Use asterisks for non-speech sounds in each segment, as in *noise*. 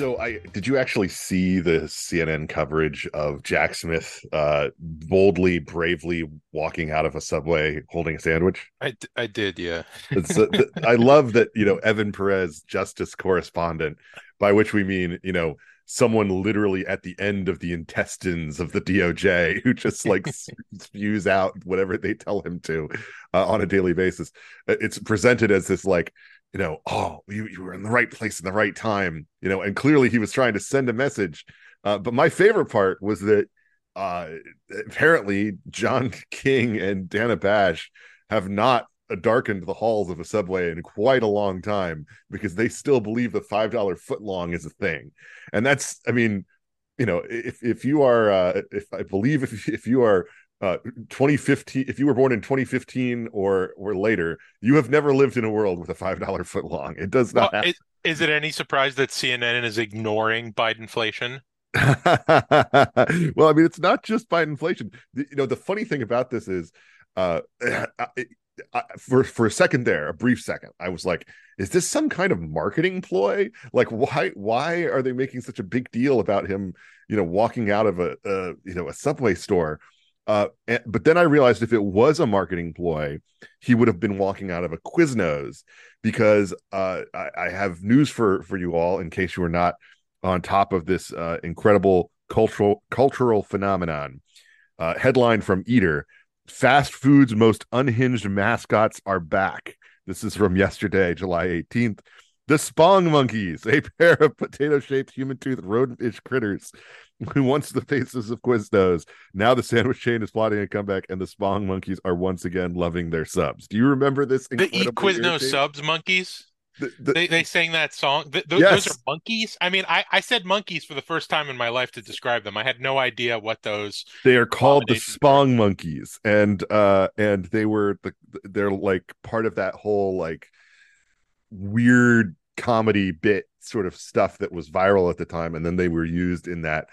So I did you actually see the CNN coverage of Jack Smith uh boldly, bravely walking out of a subway holding a sandwich? I, I did, yeah. *laughs* I love that, you know, Evan Perez, justice correspondent, by which we mean, you know, someone literally at the end of the intestines of the DOJ *laughs* who just like spews out whatever they tell him to uh, on a daily basis. Uh, it's presented as this like you know, oh, you, you were in the right place in the right time, you know, and clearly he was trying to send a message. Uh, but my favorite part was that uh, apparently John *laughs* King and Dana Bash have not darkened the halls of a subway in quite a long time because they still believe the five dollar foot long is a thing, and that's, I mean, you know, if if you are, uh, if I believe if if you are uh 2015 if you were born in 2015 or or later you have never lived in a world with a five dollar foot long it does not well, it, is it any surprise that cnn is ignoring bidenflation *laughs* well i mean it's not just bidenflation you know the funny thing about this is uh it, I, for for a second there, a brief second, I was like, "Is this some kind of marketing ploy? Like, why why are they making such a big deal about him, you know, walking out of a, a you know a subway store?" Uh, but then I realized if it was a marketing ploy, he would have been walking out of a Quiznos because uh, I, I, have news for for you all in case you are not on top of this uh, incredible cultural cultural phenomenon. Uh, headline from Eater: Fast food's most unhinged mascots are back. This is from yesterday, July 18th. The Spong Monkeys, a *laughs* pair of potato shaped human-toothed rodent-ish critters, *laughs* who once the faces of Quiznos. Now the sandwich chain is plotting a comeback, and the Spong monkeys are once again loving their subs. Do you remember this? The eat Quiznos subs monkeys. The, the, they they sang that song. th- yes. Those are monkeys. I mean, I I said monkeys for the first time in my life to describe them. I had no idea what those. They are called the Spong were. monkeys, and uh and they were the they're like part of that whole like weird comedy bit sort of stuff that was viral at the time, and then they were used in that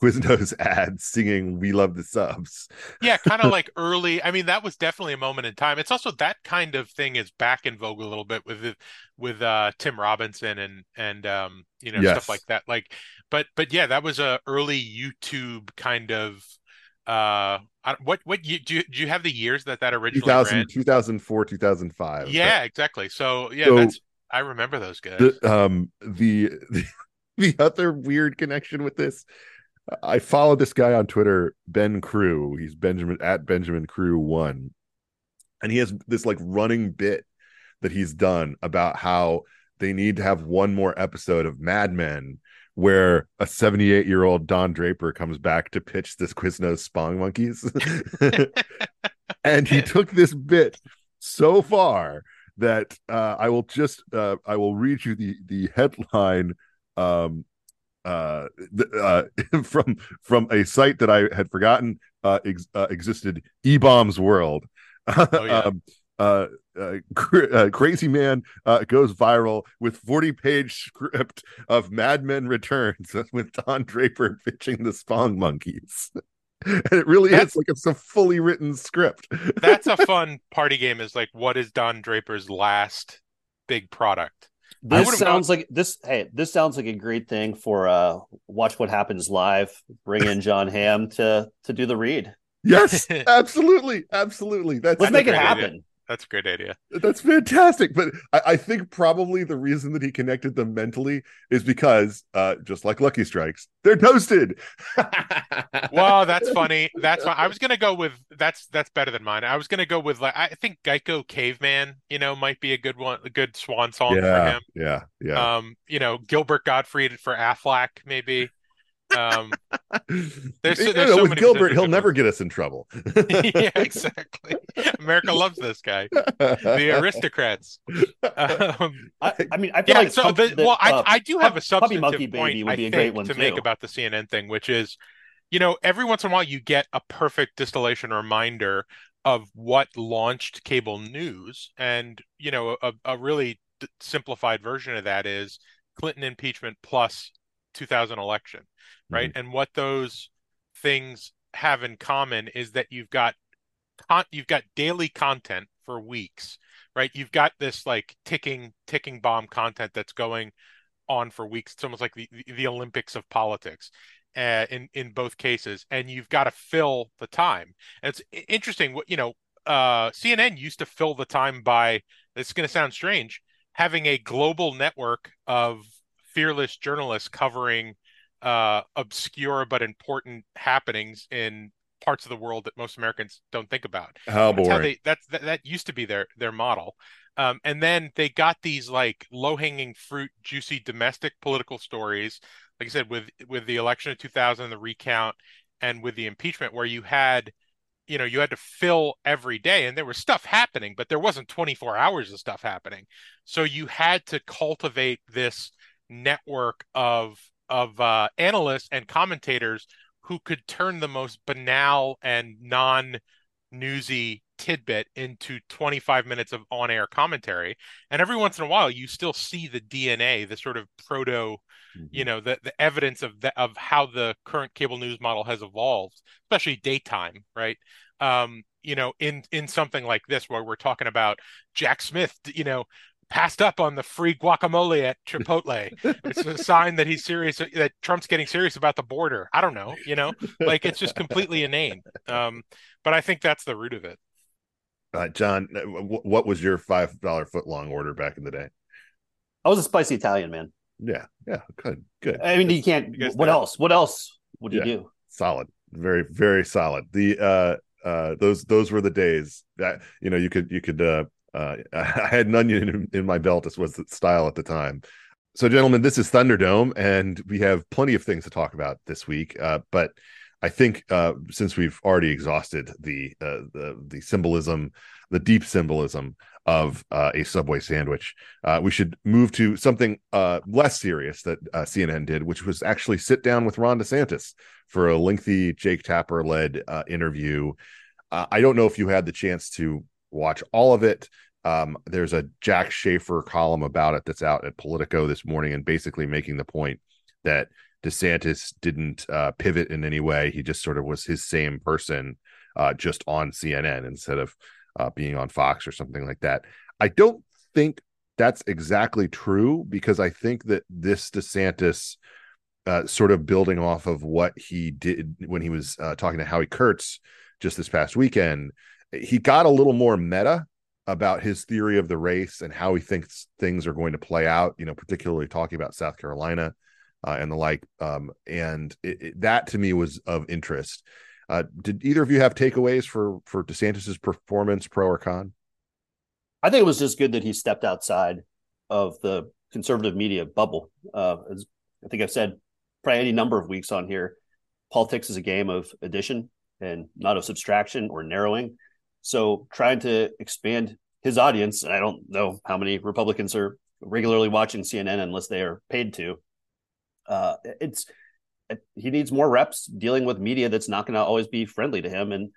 Quiznos *laughs* ad singing "We Love the Subs." yeah, kind of *laughs* like early. I mean, that was definitely a moment in time. It's also that kind of thing is back in vogue a little bit with with uh, Tim Robinson and and um, you know yes. stuff like that. Like, but but yeah, that was a early YouTube kind of. Uh, what what you do? You, do you have the years that that originally 2000, ran? 2004, 2005. Yeah, but... exactly. So yeah, so, that's I remember those guys. The, um, the, the *laughs* the other weird connection with this I followed this guy on Twitter, Ben Crew. He's Benjamin at Benjamin Crew one, and he has this like running bit that he's done about how they need to have one more episode of Mad Men where a 78 year old Don Draper comes back to pitch this Quiznos Spong Monkeys, *laughs* and he took this bit so far that uh, I will just uh, I will read you the the headline um, uh, uh, *laughs* from from a site that I had forgotten uh, ex- uh, existed, E Bombs World. *laughs* Oh, yeah. um, uh, uh, cr- uh, crazy man uh, goes viral with 40 page script of Mad Men Returns *laughs* with Don Draper pitching the Spong Monkeys. and it really that's, is like it's a fully written script. that's a fun party game. Is like, what is Don Draper's last big product? This sounds gone... like this. Hey, this sounds like a great thing for uh, watch what happens live. Bring in Jon Hamm to to do the read. Yes, *laughs* absolutely, absolutely. That's let's make it happen. Idea. That's a great idea. That's fantastic. But I, I, think probably the reason that he connected them mentally is because, uh, just like Lucky Strikes, they're toasted. *laughs* well, that's funny. That's fine. I was gonna go with that's that's better than mine. I was gonna go with like I think Geico Caveman, you know, might be a good one, a good swan song yeah, for him. Yeah, yeah. Um, you know, Gilbert Gottfried for Aflac, maybe. Um, *laughs* there's, there's know, so with Gilbert, he'll never get us in trouble. *laughs* *laughs* yeah, exactly. America loves this guy. The aristocrats. Um, I, I, mean, I feel yeah, like so. The, well, uh, I, I do have a substantive Monkey point would be a great one to too. make about the CNN thing, which is, you know, every once in a while you get a perfect distillation reminder of what launched cable news, and you know, a, a really simplified version of that is Clinton impeachment plus 2000 election right mm-hmm. and what those things have in common is that you've got con- you've got daily content for weeks right you've got this like ticking ticking bomb content that's going on for weeks. It's almost like the the Olympics of politics. Uh, in in both cases, and you've got to fill the time. And it's interesting. What you know, uh, CNN used to fill the time by. It's going to sound strange, having a global network of fearless journalists covering uh, obscure but important happenings in parts of the world that most Americans don't think about. How boring. That's how they, that's, that, that used to be their their model. Um, and then they got these like low hanging fruit, juicy domestic political stories, like I said, with with the election of 2000, the recount, and with the impeachment, where you had, you know, you had to fill every day, and there was stuff happening, but there wasn't 24 hours of stuff happening. So you had to cultivate this network of of uh, analysts and commentators who could turn the most banal and non newsy tidbit into 25 minutes of on air commentary. And every once in a while, you still see the DNA, the sort of proto, mm-hmm. you know, the, the evidence of the, of how the current cable news model has evolved, especially daytime, right? Um, you know, in in something like this where we're talking about Jack Smith, you know, passed up on the free guacamole at Chipotle. *laughs* it's a sign that he's serious that Trump's getting serious about the border. I don't know, you know, like it's just completely inane. Um, but I think that's the root of it. Uh, John, uh, what was your five dollar foot long order back in the day? I was a spicy Italian man. Yeah, yeah, good, good. I mean, you can't. You what else? What else would you yeah, do? Solid, very, very solid. The uh, uh, those those were the days that you know you could you could uh uh, *laughs* I had an onion in, in my belt. This was the style at the time. So, gentlemen, this is Thunderdome, and we have plenty of things to talk about this week. Uh, but I think uh, since we've already exhausted the uh, the the symbolism, the deep symbolism of uh, a Subway sandwich, uh, we should move to something less serious that CNN did, which was actually sit down with Ron DeSantis for a lengthy Jake Tapper led interview. I don't know if you had the chance to watch all of it. Um, there's a Jack Shafer column about it that's out at Politico this morning, and basically making the point that DeSantis didn't uh, pivot in any way. He just sort of was his same person, uh, just on CNN instead of uh, being on Fox or something like that. I don't think that's exactly true because I think that this DeSantis, uh, sort of building off of what he did when he was uh, talking to Howie Kurtz just this past weekend, he got a little more meta about his theory of the race and how he thinks things are going to play out, you know, particularly talking about South Carolina uh, and the like. Um, and it, it, that to me was of interest. Uh, did either of you have takeaways for for DeSantis's performance, pro or con? I think it was just good that he stepped outside of the conservative media bubble. Uh, as I think I've said probably any number of weeks on here, politics is a game of addition and not of subtraction or narrowing. So trying to expand his audience, and I don't know how many Republicans are regularly watching CNN unless they are paid to. Uh, it's it, he needs more reps dealing with media that's not going to always be friendly to him, and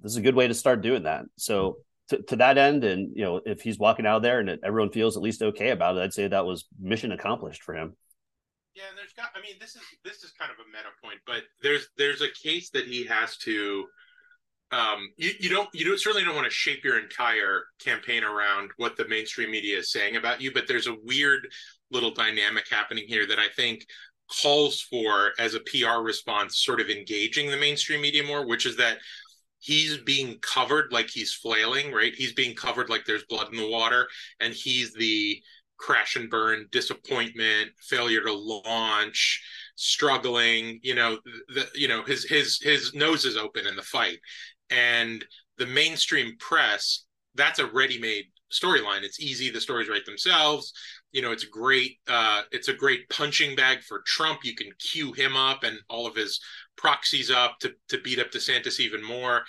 this is a good way to start doing that. So to, to that end, and you know, if he's walking out there and everyone feels at least okay about it, I'd say that was mission accomplished for him. Yeah, and there's got. I mean, this is this is kind of a meta point, but there's there's a case that he has to um, you, you don't you don't certainly don't want to shape your entire campaign around what the mainstream media is saying about you, but there's a weird little dynamic happening here that I think calls for as a PR response, sort of engaging the mainstream media more, which is that he's being covered like he's flailing, right? He's being covered like there's blood in the water, and he's the crash and burn, disappointment, failure to launch, struggling. You know, the you know his his his nose is open in the fight, and the mainstream press that's a ready-made storyline. It's easy the stories write themselves. You know it's a great uh, it's a great punching bag for trump. You can cue him up and all of his proxies up to, to beat up desantis even more.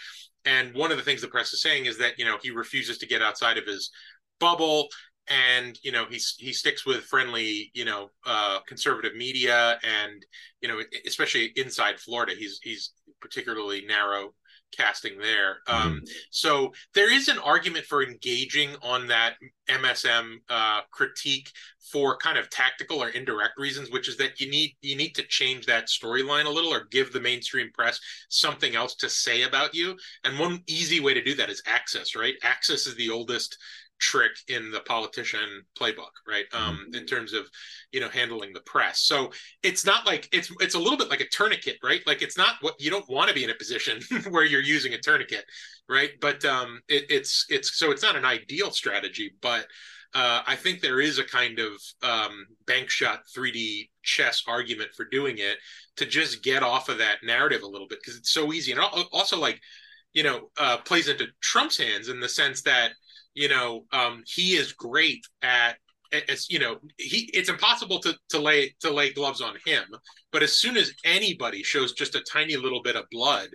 And one of the things the press is saying is that you know he refuses to get outside of his bubble and you know he's he sticks with friendly you know uh, conservative media and you know especially inside florida he's he's particularly narrow casting there. Um, mm-hmm. So there is an argument for engaging on that MSM uh, critique for kind of tactical or indirect reasons, which is that you need you need to change that storyline a little or give the mainstream press something else to say about you. And one easy way to do that is Access, right? Access is the oldest trick in the politician playbook, right? Mm-hmm. Um, in terms of you know handling the press. So it's not like it's it's a little bit like a tourniquet, right? Like it's not what you don't want to be in a position *laughs* where you're using a tourniquet, right? But um, it, it's it's so it's not an ideal strategy, but uh, I think there is a kind of um, bank shot 3D chess argument for doing it to just get off of that narrative a little bit because it's so easy and also like you know uh, plays into Trump's hands in the sense that you know um, he is great at as you know he it's impossible to to lay to lay gloves on him but as soon as anybody shows just a tiny little bit of blood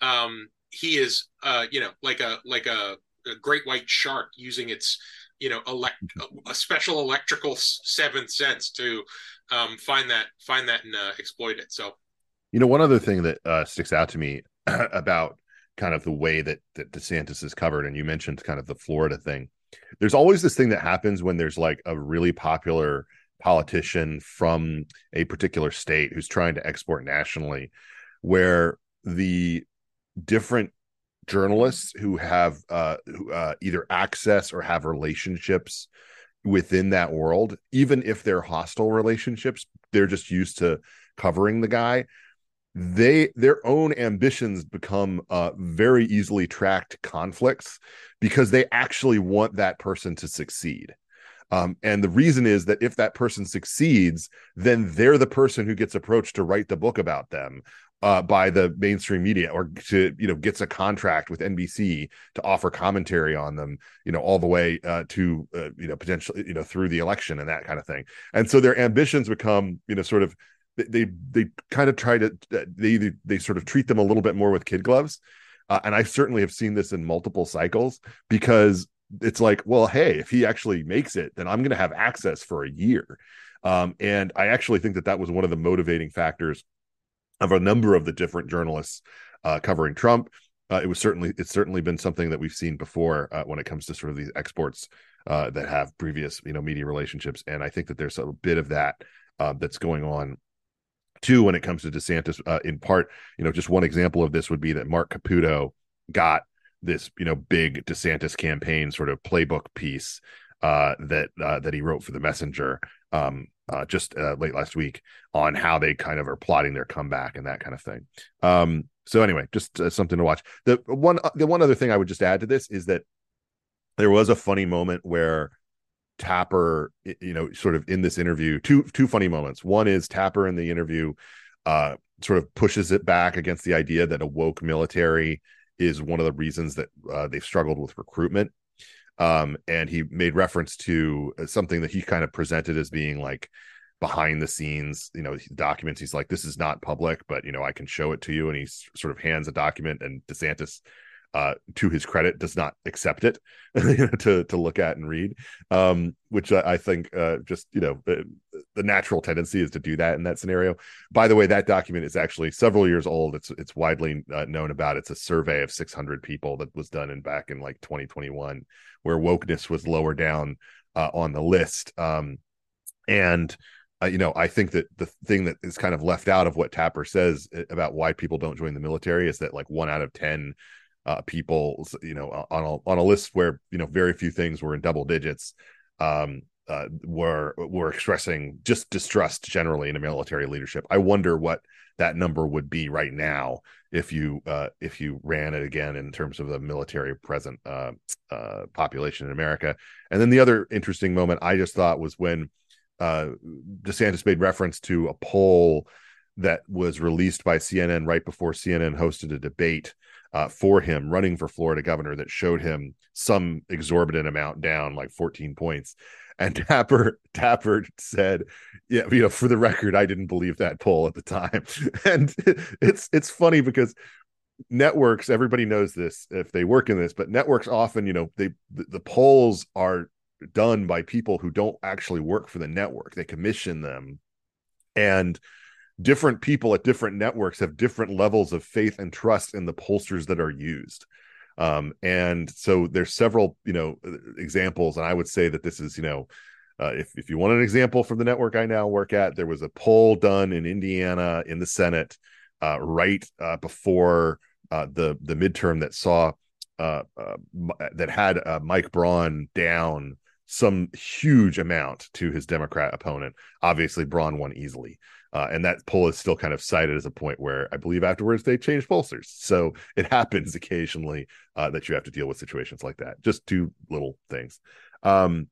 um he is uh you know like a like a, a great white shark using its you know elect a special electrical seventh sense to um find that find that and uh, exploit it. So you know one other thing that uh sticks out to me *clears throat* about kind of the way that that DeSantis is covered and you mentioned kind of the Florida thing. There's always this thing that happens when there's like a really popular politician from a particular state who's trying to export nationally where the different journalists who have uh, who, uh, either access or have relationships within that world even if they're hostile relationships they're just used to covering the guy they their own ambitions become uh, very easily tracked conflicts because they actually want that person to succeed. Um, and the reason is that if that person succeeds then they're the person who gets approached to write the book about them uh, by the mainstream media or to you know gets a contract with NBC to offer commentary on them you know all the way uh, to uh, you know potentially you know through the election and that kind of thing. And so their ambitions become you know sort of they they kind of try to uh, they they sort of treat them a little bit more with kid gloves uh, and i certainly have seen this in multiple cycles because it's like well hey if he actually makes it then i'm going to have access for a year. Um, and i actually think that that was one of the motivating factors of a number of the different journalists uh, covering trump. Uh, it was certainly it's certainly been something that we've seen before uh, when it comes to sort of these exports uh, that have previous you know media relationships. And i think that there's a bit of that that's going on Two, when it comes to DeSantis, uh, in part, you know, just one example of this would be that Marc Caputo got this, you know, big DeSantis campaign sort of playbook piece uh, that uh, that he wrote for the Messenger um, uh, just uh, late last week on how they kind of are plotting their comeback and that kind of thing. Um, so anyway, just uh, something to watch. The one the one other thing I would just add to this is that there was a funny moment where Tapper, you know, sort of in this interview, two two funny moments. One is Tapper in the interview uh, sort of pushes it back against the idea that a woke military is one of the reasons that uh, they've struggled with recruitment. Um, and he made reference to uh, something that he kind of presented as being like behind the scenes, you know, documents. He's like, this is not public, but you know, I can show it to you. And he sort of hands a document, and DeSantis uh, to his credit, does not accept it *laughs* to to look at and read, um, which I, I think uh, just you know the, the, natural tendency is to do that in that scenario. By the way, that document is actually several years old. It's it's widely uh, known about. It's a survey of 600 people that was done in back in like 2021, where wokeness was lower down uh, on the list, um, and. Uh, you know, I think that the thing that is kind of left out of what Tapper says uh, about why people don't join the military is that like one out of 10 uh, people, you know, on a on a list where you know very few things were in double digits, um, uh, were were expressing just distrust generally in the military leadership. I wonder what that number would be right now if you uh, if you ran it again in terms of the military present uh, uh, population in America. And then the other interesting moment I just thought was when uh, DeSantis made reference to a poll that was released by CNN right before CNN hosted a debate uh, for him running for Florida governor that showed him some exorbitant amount down, like 14 points. And *laughs* Tapper Tapper said, "Yeah, you know, for the record, I didn't believe that poll at the time." *laughs* and it's it's funny because networks, everybody knows this if they work in this, but networks often, you know, they the, the polls are done by people who don't actually work for the network. They commission them, and different people at different networks have different levels of faith and trust in the pollsters that are used um, and so there's several you know examples and i would say that this is you know uh, if, if you want an example from the network i now work at there was a poll done in indiana in the senate uh, right uh, before uh, the the midterm that saw uh, uh, that had Mike Braun down some huge amount to his Democrat opponent. Obviously, Braun won easily. Uh, and that poll is still kind of cited as a point where I believe afterwards they changed pollsters. So it *laughs* happens occasionally uh, that you have to deal with situations like that. Just two little things. Um,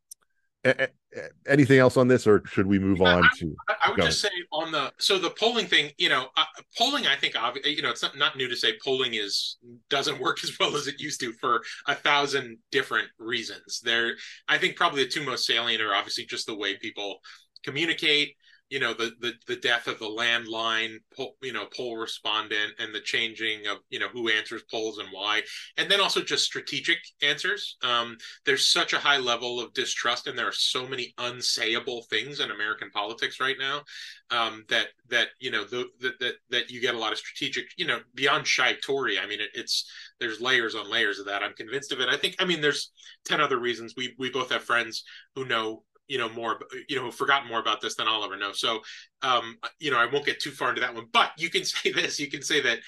anything else on this, or should we move on I, to? I, I would go. just say on the so the polling thing. You know, uh, polling. I think you know it's not, not new to say polling is doesn't *laughs* work as well as it used to for a thousand different reasons. There, I think probably the two most salient are obviously just the way people communicate you know the the, the death of the landline poll, you know poll respondent and the changing of you know who answers polls and why and then also just strategic answers. Um, there's such a high level of distrust and there are so many unsayable things in american politics right now um, that that you know the, that, that that you get a lot of strategic you know beyond shy tory. I mean it, it's there's layers on layers of that. I'm convinced of it. I think i mean there's 10 other reasons. We we both have friends who know you know more you know forgotten more about this than I'll ever know. So um, you know I won't get too far into that one, but you can *laughs* say this. You can say that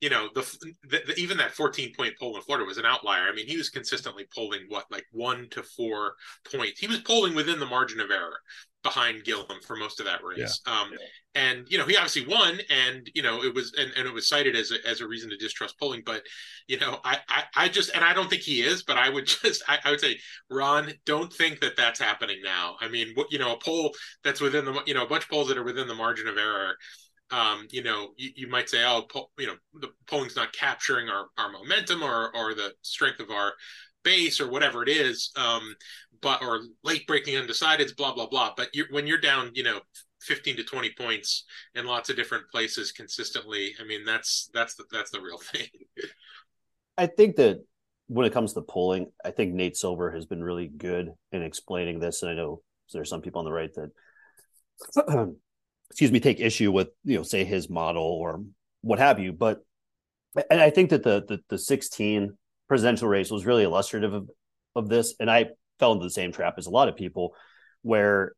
you know the, the, the, even that 14 point poll in Florida was an outlier. I mean, he was consistently polling what like one to four points. He was polling within the margin of error behind Gillum for most of that race. Yeah. Um, and you know he obviously won, and you know it was and, and it was cited as a, as a reason to distrust polling. But you know I, I, I just and I don't think he is, but I would *laughs* just I, I would say Ron, don't think that that's happening now. I mean, what you know a poll that's within the you know a bunch of polls that are within the margin of error um, you know, you, you, might say, oh, po- you know, the polling's not capturing our, our momentum or, or the strength of our base or whatever it is, um, but or late breaking undecideds, blah blah blah. But you're, when you're down, you know, 15 to 20 points in lots of different places consistently, I mean, that's that's the, that's the real *laughs* thing. I think that when it comes to polling, I think Nate Silver has been really good in explaining this, and I know there's some people on the right that *clears throat* excuse me, take issue with, you know, say his model or what have you. But and I think that the the, the 16 presidential race was really illustrative of, of this. And I fell into the same trap as a lot of people where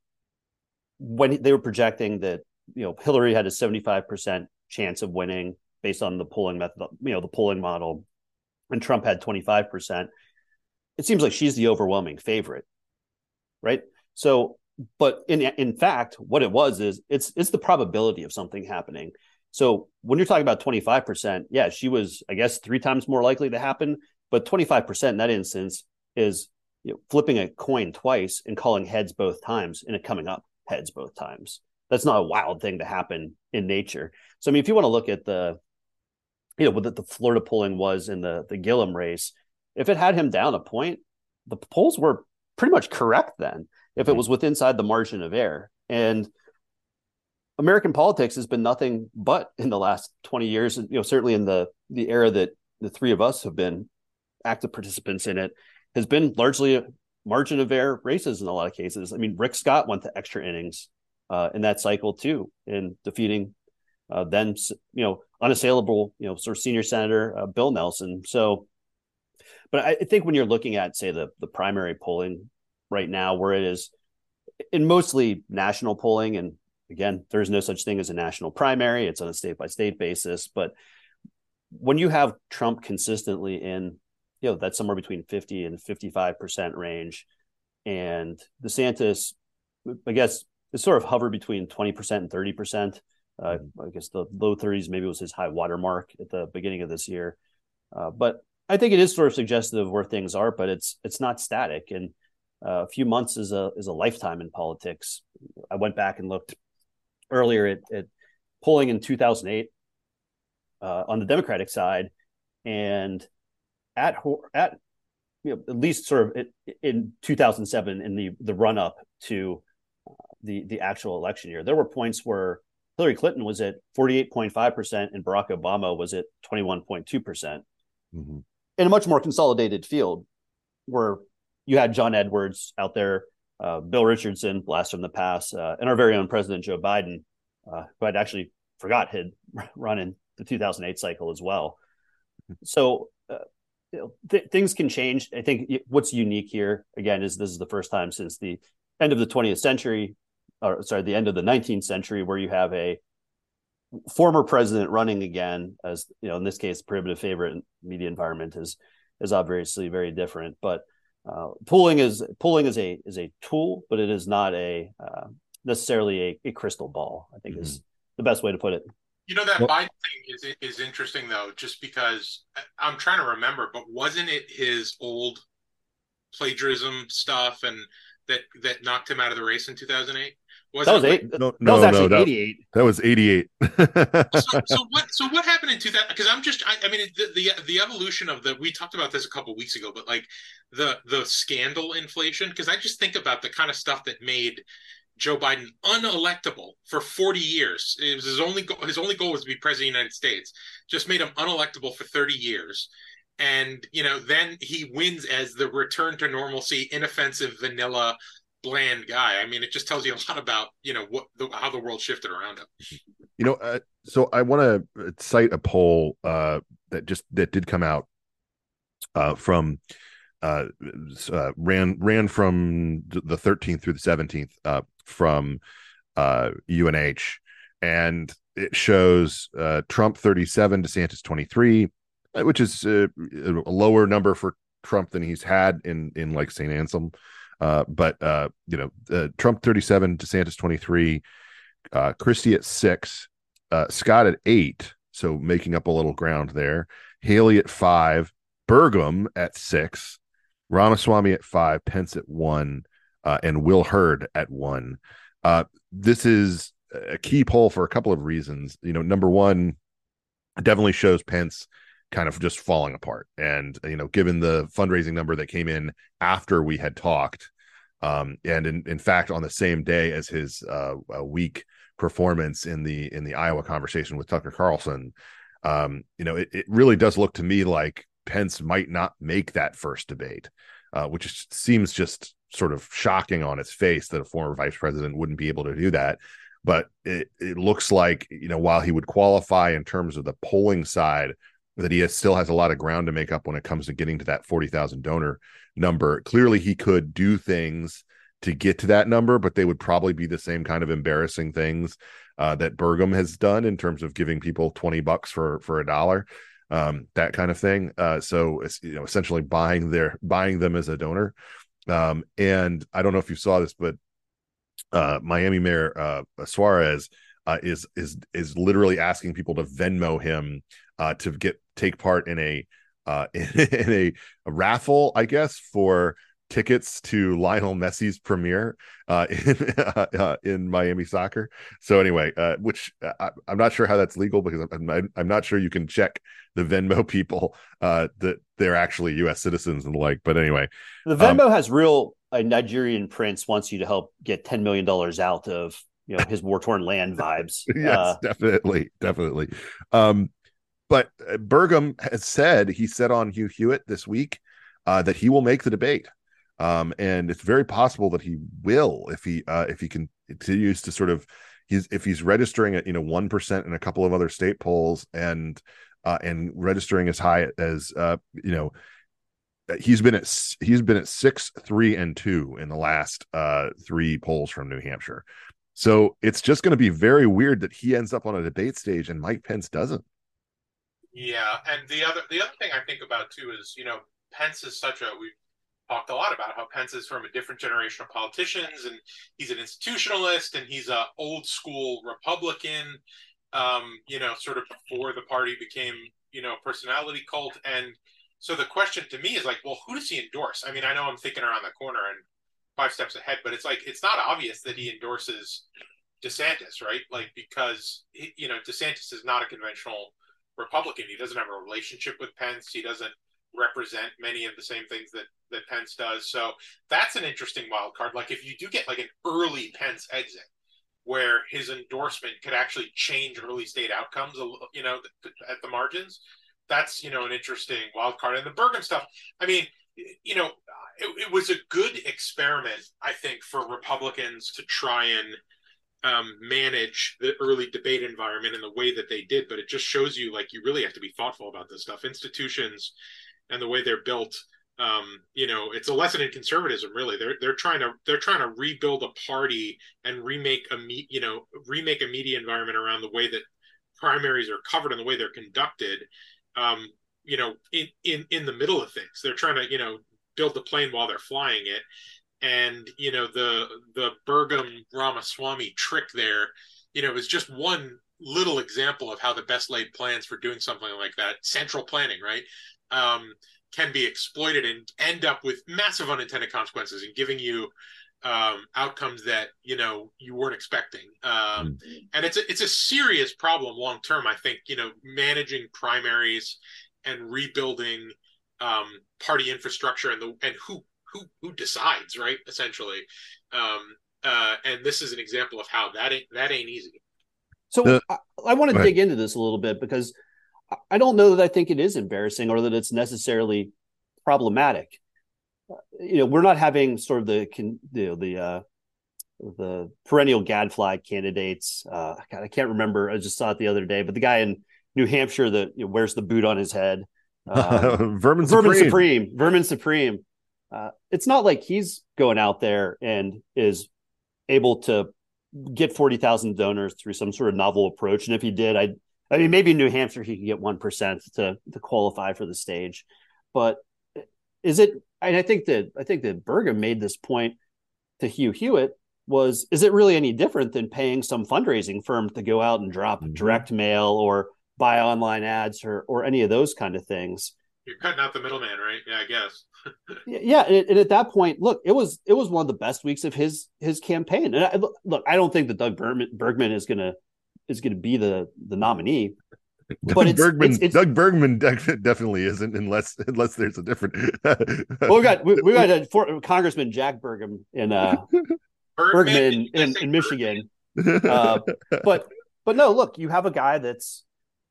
when they were projecting that, you know, Hillary had a 75% chance of winning based on the polling method, you know, the polling model, and Trump had 25%, it seems like she's the overwhelming favorite. Right. So but in in fact, what it was is it's it's the probability of something happening. So when you're talking about 25%, yeah, she was, I guess, three times more likely to happen. But 25% in that instance is you know, flipping a coin twice and calling heads both times and it coming up heads both times. That's not a wild thing to happen in nature. So I mean, if you want to look at the, you know, what the Florida polling was in the the Gillum race, if it had him down a point, the polls were pretty much correct then if it mm-hmm. was with inside the margin of error. And American politics has been nothing but in the last 20 years, you know, certainly in the the era that the three of us have been active participants in it, has been largely a margin of error races in a lot of cases. I mean, Rick Scott went to extra innings uh, in that cycle too, in defeating uh, then you know unassailable you know sort of senior senator uh, Bill Nelson. So, but I think when you're looking at say the the primary polling right now where it is in mostly national polling and again there's no such thing as a national primary it's on a state by state basis but when you have trump consistently in you know that's somewhere between 50 and 55% range and desantis i guess it's sort of hovered between 20% and 30% uh, mm-hmm. i guess the low 30s maybe was his high watermark at the beginning of this year uh, but i think it is sort of suggestive of where things are but it's it's not static and uh, a few months is a is a lifetime in politics. I went back and looked earlier at, at polling in 2008 uh, on the Democratic side, and at at you know, at least sort of in 2007 in the the run up to uh, the the actual election year, there were points where Hillary Clinton was at 48.5 percent and Barack Obama was at 21.2 percent, mm-hmm. in a much more consolidated field, where you had John Edwards out there, uh, Bill Richardson, blast from the past, uh, and our very own President Joe Biden, uh, who I'd actually forgot had *laughs* run in the 2008 cycle as well. So uh, th- things can change. I think what's unique here again is this is the first time since the end of the 20th century, or sorry, the end of the 19th century, where you have a former president running again, as you know, in this case, prohibitive favorite media environment is is obviously very different. But uh, pooling is pooling is a is a tool, but it is not a uh, necessarily a, a, crystal ball. I think mm-hmm. is the best way to put it. You know that well, Biden thing is is interesting though, just because I'm trying to remember, but wasn't it his old plagiarism stuff and that that knocked him out of the race in 2008? Was that was eight. No, no, that was actually no, 88. That was 88. so, so, *laughs* what? So what happened in 2000? Because I'm just, I, I, mean, the, the the evolution of the. We talked about this a couple weeks ago, but like the the scandal inflation. Because I just think about the kind of stuff that made Joe Biden unelectable for 40 years. It was his only goal. His only goal was to be president of the United States. Just made him unelectable for 30 years. And you know, then he wins as the return to normalcy, inoffensive, vanilla bland guy. I mean, it just tells you a lot about you know what the, how the world shifted around him. You know, uh, so I want to cite a poll uh, that just that did come out uh, from uh, uh, ran ran from the 13th through the 17th uh, from UNH, and it shows Trump 37, DeSantis 23, which is a lower number for Trump than he's had in in like St. Anselm. Uh, but uh, you know, uh, Trump 37, DeSantis 23, uh, Christie at six, uh, Scott at eight, so making up a little ground there. Haley at five, Burgum at six, Ramaswamy at five, Pence at one, uh, and Will Hurd at one. Uh, this is a key poll for a couple of reasons. You know, number one, definitely shows Pence kind of just falling apart. And you know, given the fundraising number that came in after we had talked, um, and in, in fact, on the same day as his uh, week performance in the in the Iowa conversation with Tucker Carlson, um, you know, it, it really does look to me like Pence might not make that first debate, uh, which seems just sort of shocking on its face that a former vice president wouldn't be able to do that. But it, it looks like, you know, while he would qualify in terms of the polling side that he has, still has a lot of ground to make up when it comes to getting to that 40,000 donor number. Clearly, he could do things to get to that number, but they would probably be the same kind of embarrassing things uh, that Burgum has done in terms of giving people 20 bucks for for a dollar, um, that kind of thing. Uh, so it's you know essentially buying their buying them as a donor. Um, and I don't know if you saw this, but uh, Miami Mayor uh, Suarez uh, is is is literally asking people to Venmo him uh, to get take part in a uh, in, *laughs* in a, a, raffle, I guess, for tickets to Lionel Messi's premiere uh, *laughs* in uh, uh, in Miami soccer. So anyway, uh, which uh, I, am not sure how that's legal because I'm, I'm not sure you can check the Venmo *laughs* people uh, that they're actually U.S. citizens and the like. But anyway, the Venmo um, has real. A Nigerian prince wants you to help get ten million dollars out of you know his war torn land vibes. *laughs* yes, definitely, definitely. Um, but Burgum has said he said on Hugh Hewitt this week uh, that he will make the debate, um, and it's very possible that he will if he uh, if he continues to sort of he's if he's registering at you know one percent in a couple of other state polls and uh, and registering as high as uh, you know he's been at he's been at six three and two in the last uh, three polls from New Hampshire. So it's just going to be very weird that he ends up on a debate stage and Mike Pence doesn't. Yeah, and the other the other thing I think about too is you know Pence is such a we've talked a lot about how Pence is from a different generation of politicians and he's an institutionalist and he's a old school Republican. Um, you know, sort of before the party became you know personality cult and so the question to me is like, well, who does he endorse? I mean, I know I'm thinking around the corner and five steps ahead, but it's like it's not obvious that he endorses DeSantis, right? Like because he, you know DeSantis is not a conventional Republican. He doesn't have a relationship with Pence. He doesn't represent many of the same things that that Pence does. So that's an interesting wild card. Like if you do get like an early Pence exit, where his endorsement could actually change early state outcomes, you know, at the margins, that's you know an interesting wild card. And the Burgum stuff, I mean, you know, it, it was a good experiment, I think, for Republicans to try and um, manage the early debate environment in the way that they did, but it just shows you like you really have to be thoughtful about this stuff. Institutions and the way they're built, um, you know, it's a lesson in conservatism. Really, they're they're trying to they're trying to rebuild a party and remake a me, you know remake a media environment around the way that primaries are covered and the way they're conducted. Um, you know in in in the middle of things. They're trying to you know build the plane while they're flying it, and you know the the Burgum Ramaswamy trick there, you know, is just one little example of how the best laid plans for doing something like that, central planning, right, um, can be exploited and end up with massive unintended consequences and giving you um, outcomes that you know you weren't expecting. Um, mm-hmm. And it's a, it's a serious problem long term. I think you know managing primaries and rebuilding um, party infrastructure and the and who who who decides right essentially. Um, uh, and this is an example of how that ain't that ain't easy. So the, I, I want to dig into this a little bit because I don't know that I think it is embarrassing or that it's necessarily problematic. You know, we're not having sort of the you know, the uh, the perennial gadfly candidates. Uh, God, I can't remember. I just saw it the other day, but the guy in New Hampshire that you know, wears the boot on his head, um, *laughs* Vermin, Vermin Supreme. Supreme, Vermin Supreme. Uh, it's not like he's going out there and is able to get 40,000 donors through some sort of novel approach. And if he did, I I mean, maybe in New Hampshire he could get 1% to, to qualify for the stage. But is it, and I think that, I think that Burgum made this point to Hugh Hewitt was, is it really any different than paying some fundraising firm to go out and drop mm-hmm. direct mail or buy online ads or, or any of those kind of things? You're cutting out the middleman, right? Yeah, I guess *laughs* yeah, and, and, at that point, look, it was it was one of the best weeks of his his campaign. And I, look, I don't think that Doug Bergman, Bergman is gonna is gonna be the the nominee. But it's, Bergman, it's, it's, Doug Bergman definitely isn't unless unless there's a different. *laughs* well, we got we, we got a for, Congressman Jack Burgum in uh *laughs* Bergman in, in, Michigan. Uh, but but no, look, you have a guy that's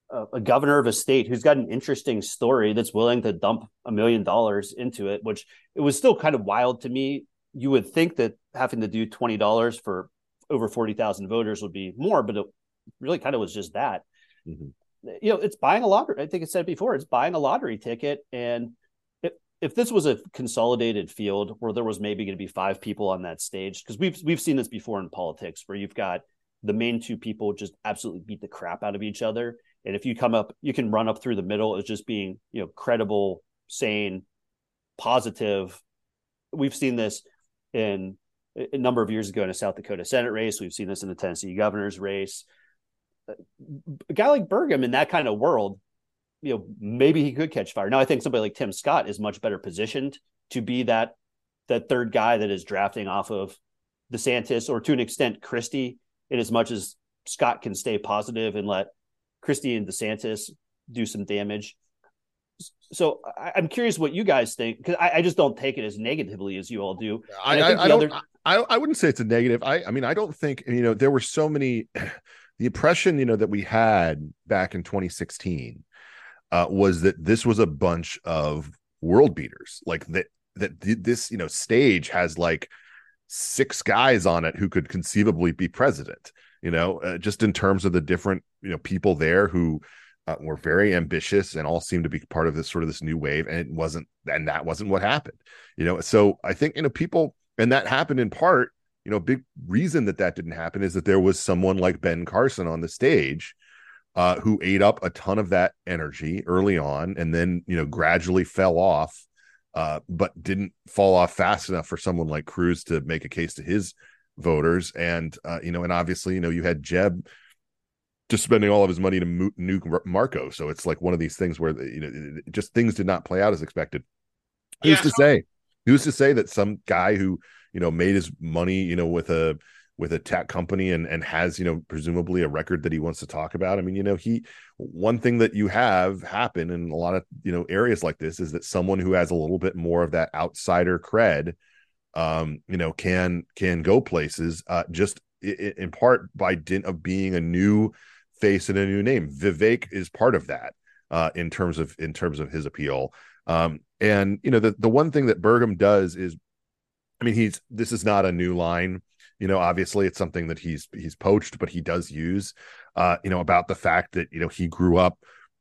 a, a governor of a state who's got an interesting story that's willing to dump a million dollars into it, which it was still kind of wild to me. You would think that having to do twenty dollars for over forty thousand voters would be more, but it really kind of was just that. Mm-hmm. You know, it's buying a lottery. I think I said before, it's buying a lottery ticket, and if if this was a consolidated field where there was maybe going to be five people on that stage, because we've we've seen this before in politics, where you've got the main two people just absolutely beat the crap out of each other and if you come up, you can run up through the middle as just being, you know, credible, sane, positive. We've seen this in a number of years ago in a South Dakota Senate race. We've seen this in the Tennessee governor's race. A guy like Burgum in that kind of world, you know, maybe he could catch fire. Now I think somebody like Tim Scott is much better positioned to be that that third guy that is drafting off of DeSantis or to an extent Christie, in as much as Scott can stay positive and let Christie and DeSantis do some damage. So I, am curious what you guys think because I, I, just don't take it as negatively as you all do. I, I, I don't. Other... I, I wouldn't say it's a negative. I I mean I don't think you know there were so many. The impression you know that we had back in 2016 uh, was that this was a bunch of world beaters, like that that this you know stage has like six guys on it who could conceivably be president you know, uh, just in terms of the different, you know, people there who uh, were very ambitious and all seemed to be part of this sort of this new wave. And it wasn't, and that wasn't what happened, you know. So I think, you know, people, and that happened in part, you know, big reason that that didn't happen is that there was someone like Ben Carson on the stage uh, who ate up a ton of that energy early on and then, you know, gradually fell off. Uh, but didn't fall off fast enough for someone like Cruz to make a case to his voters and uh, you know and obviously you know you had jeb just spending all of his money to nuke marco so it's like one of these things where you know just things did not play out as expected who's yeah. to say who's to say that some guy who you know made his money you know with a with a tech company and and has you know presumably a record that he wants to talk about i mean you know he one thing that you have happen in a lot of you know areas like this is that someone who has a little bit more of that outsider cred um, you know, can can go places uh, just in, in part by dint of being a new face and a new name. Vivek is part of that uh, in terms of in terms of his appeal. Um, and you know, the the one thing that Burgum does is, I mean, he's this is not a new line. You know, obviously, it's something that he's he's poached, but he does use. Uh, you know, about the fact that you know he grew up,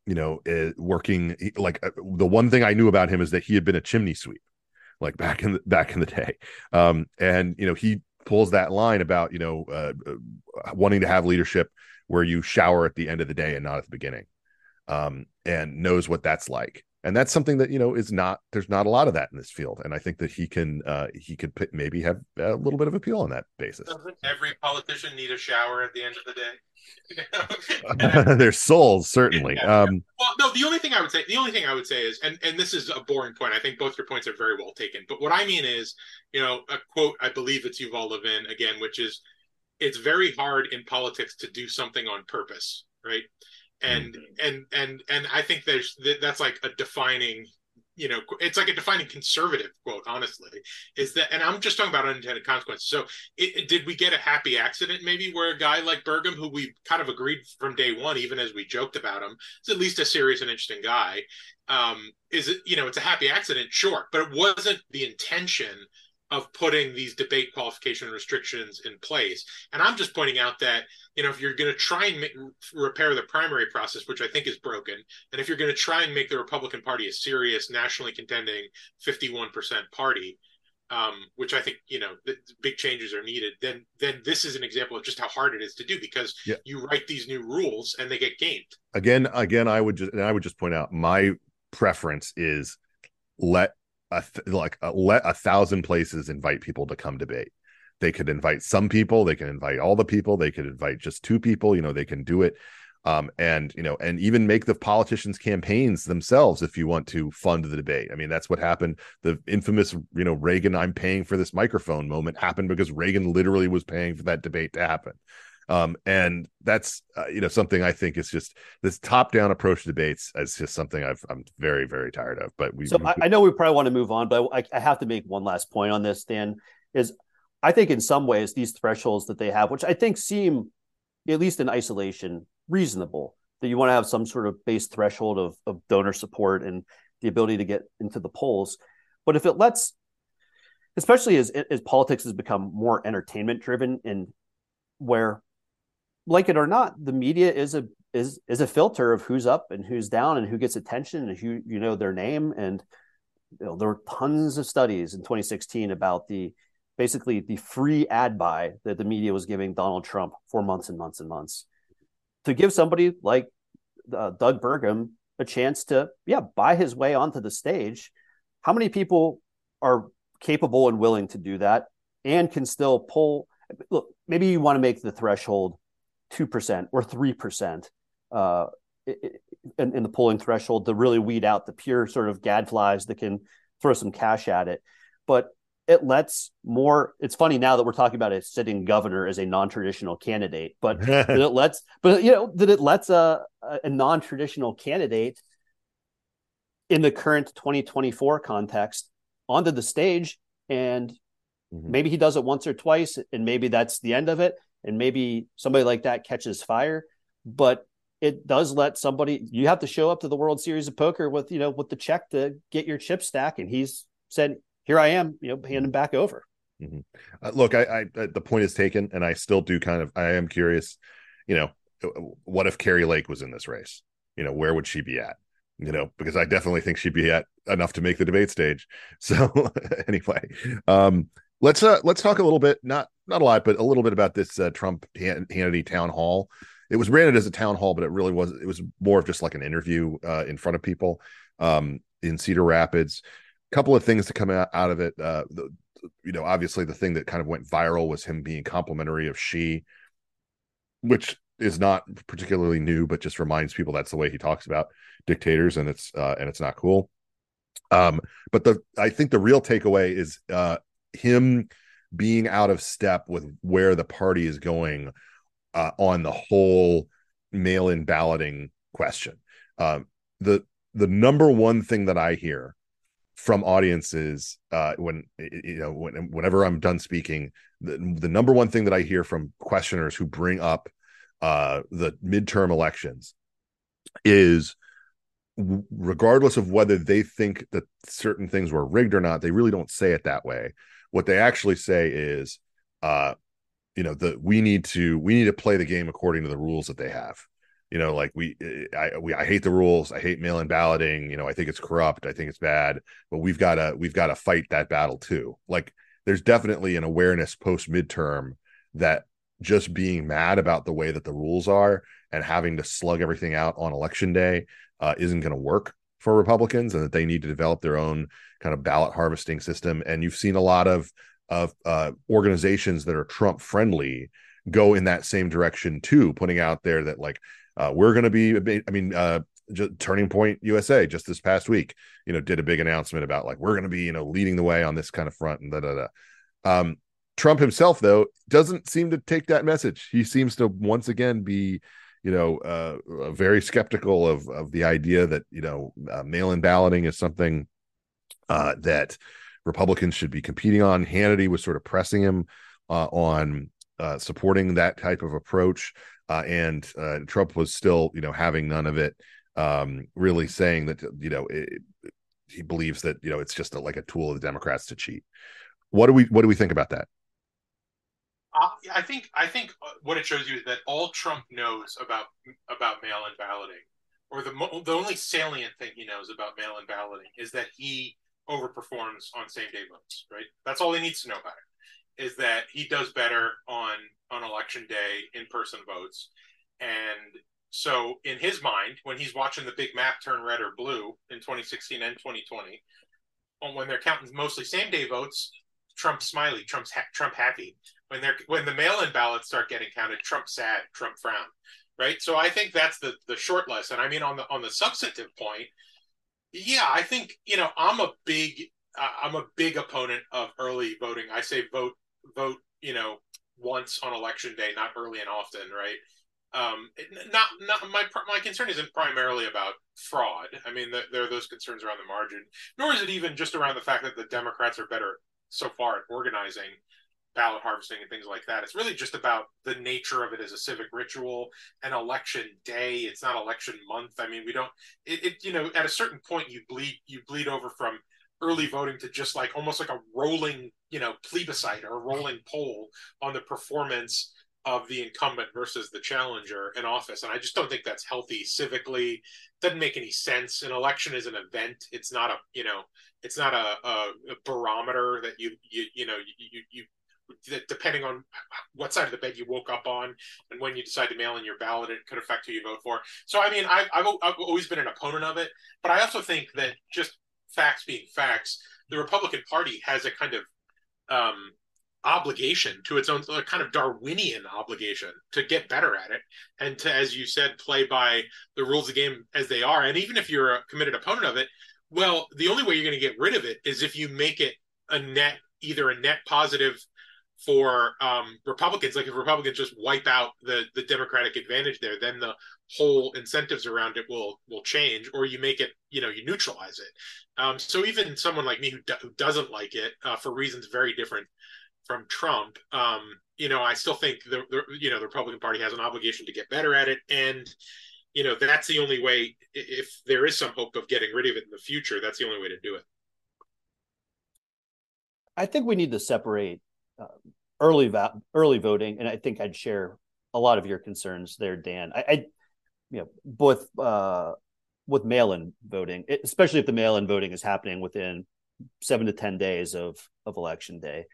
you know, uh, working like uh, the one thing I knew about him is that he had been a chimney sweep like back in the, back in the day. Um, and you know, he pulls that line about you know uh, uh, wanting to have leadership where you shower at the end of the day and not at the beginning, um, and knows what that's like. And that's something that you know is not there's not a lot of that in this field. And i think that he can uh he could p- maybe have a little bit of appeal on that basis. Doesn't every politician need a shower at the end of the day? *laughs* Their souls certainly. Yeah, um well no the only thing i would say the only thing i would say is and and this is a boring point. I think both your points are very well taken. But what i mean is you know a quote i believe it's yuval levin again which is it's very hard in politics to do something on purpose right and mm-hmm. and and and I think there's that's like a defining you know it's like a defining conservative quote honestly is that and i'm just talking about unintended consequences so it, it, did we get a happy accident maybe where a guy like Burgum who we kind of agreed from day one even as we joked about him is at least a serious and interesting guy um is it you know it's a happy accident sure but it wasn't the intention of putting these debate qualification restrictions in place. And I'm just pointing out that, you know, if you're going to try and make, repair the primary process, which I think is broken, and if you're going to try and make the Republican Party a serious, nationally contending 51% party, um, which I think you know big changes are needed. Then, then this is an example of just how hard it is to do because yeah. you write these new rules and they get gamed. Again, again, I would just and I would just point out my preference is let a th- like a, let a thousand places invite people to come debate. They could invite some people they can invite all the people they could invite just two people you know they can do it. Um, and you know and even make the politicians campaigns themselves if you want to fund the debate. I mean that's what happened. The infamous you know reagan i'm paying for this microphone moment happened because reagan literally was paying for that debate to happen um, and that's uh, you know something I think is just this top down approach to debates is just something i am very very tired of. But we so I, I, know we probably want to move on, but I, I have to make one last point on this. Dan is I think in some ways these thresholds that they have, which I think seem at least in isolation reasonable, that you want to have some sort of base threshold of, of donor support and the ability to get into the polls. But if it lets especially as as politics has become more entertainment driven and where like it or not, the media is a is is a filter of who's up and who's down and who gets attention and who you know their name and you know, there were tons of studies in 2016 about the basically the free ad buy that the media was giving Donald Trump for months and months and months to give somebody like uh, Doug Burgum a chance to yeah buy his way onto the stage. How many people are capable and willing to do that and can still pull? Look, maybe you want to make the threshold 2% or 3% uh, in, in, the polling threshold to really weed out the pure sort of gadflies that can throw some cash at it. But it lets more. It's funny now that we're talking about a sitting governor as a non-traditional candidate, but *laughs* that it lets, but you know, that it lets a, a non-traditional candidate in the current 2024 context onto the stage and mm-hmm. maybe he does it once or twice and maybe that's the end of it and maybe somebody like that catches fire. But it does let somebody you have to show up to the World Series of Poker with you know with the check to get your chip stack, and he's said, "Here I am," you know, handing back over. Mm-hmm. Uh, look, I, I uh, the point is taken, and I still do kind of I am curious. You know, what if Kari Lake was in this race? You know, where would she be at? You know, because I definitely think she'd be at enough to make the debate stage. *laughs* So anyway, um, let's uh let's talk a little bit not not a lot but a little bit about this uh, trump hannity town hall. It was branded as a town hall but it really was it was more of just like an interview uh, in front of people um, in cedar rapids. A couple of things to come out, out of it uh, the, you know obviously the thing that kind of went viral was him being complimentary of Xi, which is not particularly new but just reminds people that's the way he talks about dictators and it's uh, and it's not cool. Um but the i think the real takeaway is uh him being out of step with where the party is going uh, on the whole mail-in balloting question. Um, the the number one thing that I hear from audiences uh, when you know when, whenever I'm done speaking, the, the number one thing that I hear from questioners who bring up uh, the midterm elections is regardless of whether they think that certain things were rigged or not, they really don't say it that way. What they actually say is, uh, you know, the we need to we need to play the game according to the rules that they have. You know, like we, I, we, I hate the rules. I hate mail-in balloting. You know, I think it's corrupt. I think it's bad. But we've got to, we've got to fight that battle too. Like, there's definitely an awareness post midterm that just being mad about the way that the rules are and having to slug everything out on election day uh, isn't going to work. For Republicans and that they need to develop their own kind of ballot harvesting system. And you've seen a lot of of uh, organizations that are Trump friendly go in that same direction too, putting out there that like uh, we're going to be. I mean, uh, Turning Point USA just this past week, you know, did a big announcement about like we're going to be you know leading the way on this kind of front and da da da. Um, Trump himself, though, doesn't seem to take that message. He seems to once again be, you know, uh, very skeptical of of the idea that you know uh, mail-in balloting is something uh, that Republicans should be competing on. Hannity was sort of pressing him uh, on uh, supporting that type of approach, uh, and Trump was still, you know, having none of it. Um, really saying that you know it, he believes that you know it's just a, like a tool of the Democrats to cheat. What do we what do we think about that? I think I think uh, what it shows you is that all Trump knows about about mail-in balloting, or the the only salient thing he knows about mail-in balloting is that he overperforms on same-day votes. Right. That's all he needs to know about it. Is that he does better on on election day in-person votes, and so in his mind, when he's watching the big map turn red or blue in 2016 and 2020, when they're counting mostly same-day votes, Trump smiley, Trump's ha- Trump happy when they're when the mail-in ballots start getting counted, Trump sad, Trump frown, right? So I think that's the the short lesson. I mean, on the on the substantive point, yeah, I think you know I'm a big uh, I'm a big opponent of early voting. I say vote vote you know once on election day, not early and often, right? Um, not not my my concern isn't primarily about fraud. I mean, the, there are those concerns around the margin, nor is it even just around the fact that the Democrats are better so far at organizing ballot harvesting and things like that. It's really just about the nature of it as a civic ritual. An election day, it's not election month. I mean, we don't. It, it you know, at a certain point, you bleed you bleed over from early voting to just like almost like a rolling you know plebiscite or a rolling poll on the performance of the incumbent versus the challenger in office and i just don't think that's healthy civically doesn't make any sense an election is an event it's not a you know it's not a, a, a barometer that you you you know you you depending on what side of the bed you woke up on and when you decide to mail in your ballot, it could affect who you vote for. So, I mean, I've, I've, I've always been an opponent of it, but I also think that just facts being facts, the Republican Party has a kind of um, obligation to its own a kind of Darwinian obligation to get better at it and to, as you said, play by the rules of the game as they are. And even if you're a committed opponent of it, well, the only way you're going to get rid of it is if you make it a net, either a net positive for um, Republicans. Like if Republicans just wipe out the the Democratic advantage there, then the whole incentives around it will will change, or you make it, you know, you neutralize it. Um, so even someone like me who, do, who doesn't like it uh, for reasons very different from Trump, um, you know, I still think the, the you know the Republican Party has an obligation to get better at it, and you know that's the only way. If there is some hope of getting rid of it in the future, that's the only way to do it. I think we need to separate early va- early voting, and I think I'd share a lot of your concerns there, Dan. I, I you know, both uh, with mail-in voting, especially if the mail-in voting is happening within seven to ten days of of election day.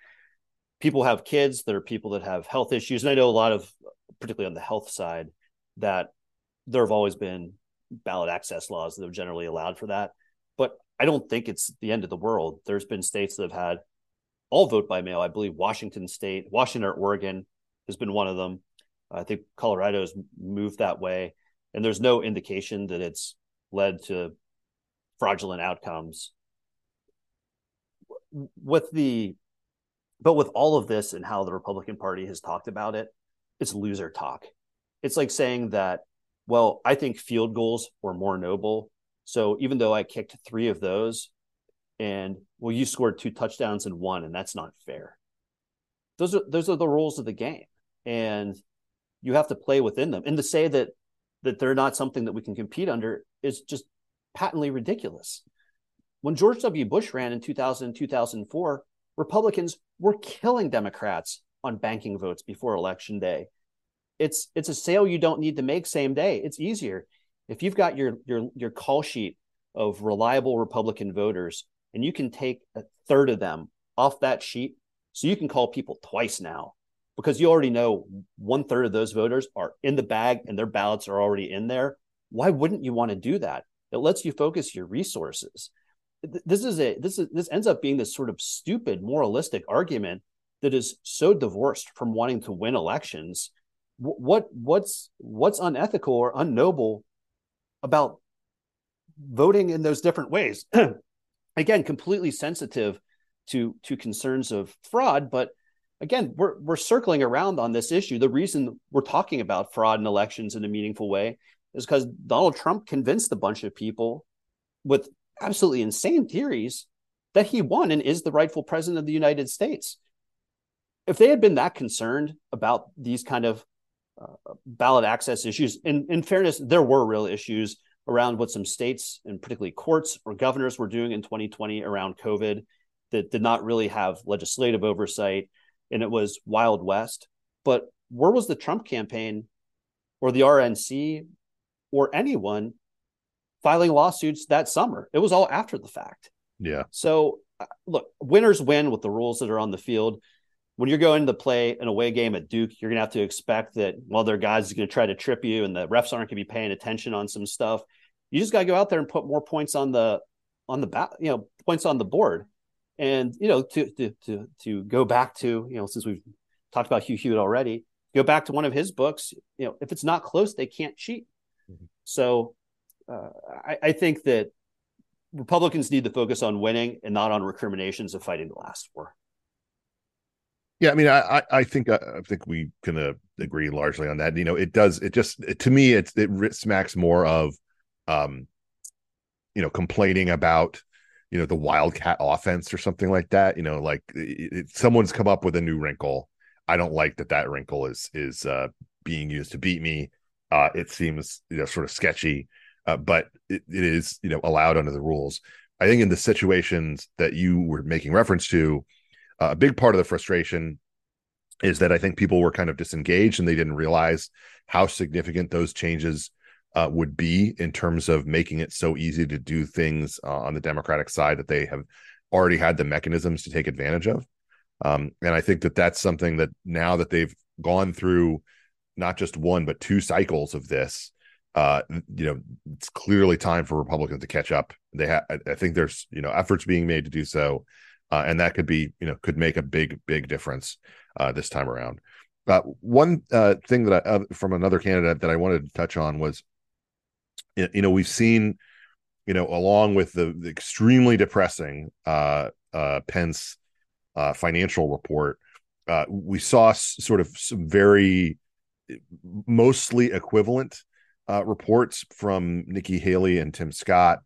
People have kids. There are people that have health issues, and I know a lot of, particularly on the health side, that there have always been ballot access laws that have generally allowed for that. But I don't think it's the end of the world. There's been states that have had all vote by mail. I believe Washington State, Washington or Oregon has been one of them. I think Colorado's moved that way, and there's no indication that it's led to fraudulent outcomes. With the, but with all of this and how the Republican Party has talked about it, it's loser talk. It's like saying that, well, I think field goals were more noble. So even though I kicked three of those, and well, you scored two touchdowns and one, and that's not fair. Those are those are the rules of the game, and you have to play within them. And to say that that they're not something that we can compete under is just patently ridiculous. When George W. Bush ran in 2000 2004, Republicans were killing Democrats on banking votes before election day. It's it's a sale you don't need to make same day. It's easier if you've got your your your call sheet of reliable Republican voters and you can take a third of them off that sheet. So you can call people twice now because you already know one third of those voters are in the bag and their ballots are already in there. Why wouldn't you want to do that? It lets you focus your resources. This is a this is this ends up being this sort of stupid moralistic argument that is so divorced from wanting to win elections. What what's what's unethical or unnoble about voting in those different ways? *clears throat* Again, completely sensitive to to concerns of fraud, but again, we're we're circling around on this issue. The reason we're talking about fraud in elections in a meaningful way is because Donald Trump convinced a bunch of people with absolutely insane theories that he won and is the rightful president of the United States. If they had been that concerned about these kind of uh, ballot access issues, in, in fairness, there were real issues around what some states and particularly courts or governors were doing in 2020 around COVID that did not really have legislative oversight and it was Wild West. But where was the Trump campaign or the RNC or anyone filing lawsuits that summer? It was all after the fact. Yeah. So uh, look, winners win with the rules that are on the field. When you're going to play an away game at Duke, you're going to have to expect that while their guys are going to try to trip you and the refs aren't going to be paying attention on some stuff. You just got to go out there and put more points on the on the back, you know, points on the board. And you know, to to to to go back to you know, since we've talked about Hugh Hewitt already, go back to one of his books. You know, if it's not close, they can't cheat. Mm-hmm. So, uh, I, I think that Republicans need to focus on winning and not on recriminations of fighting the last war. Yeah, I mean, I I think uh, I think we can uh, agree largely on that. You know, it does. It just it, to me, it's it smacks more of, um, you know, complaining about you know the wildcat offense or something like that you know like it, it, someone's come up with a new wrinkle i don't like that that wrinkle is is uh being used to beat me uh it seems you know sort of sketchy uh, but it, it is you know allowed under the rules i think in the situations that you were making reference to uh, a big part of the frustration is that i think people were kind of disengaged and they didn't realize how significant those changes uh, would be in terms of making it so easy to do things uh, on the Democratic side that they have already had the mechanisms to take advantage of. Um, and I think that that's something that now that they've gone through not just one but two cycles of this, uh, you know, it's clearly time for Republicans to catch up. They have, I think there's you know efforts being made to do so, uh, and that could be you know could make a big big difference uh, this time around. Uh, one uh, thing that I, uh, from another candidate that I wanted to touch on was you know we've seen you know along with the, the extremely depressing uh pence financial report we saw s- sort of some very mostly equivalent reports from nikki haley and tim scott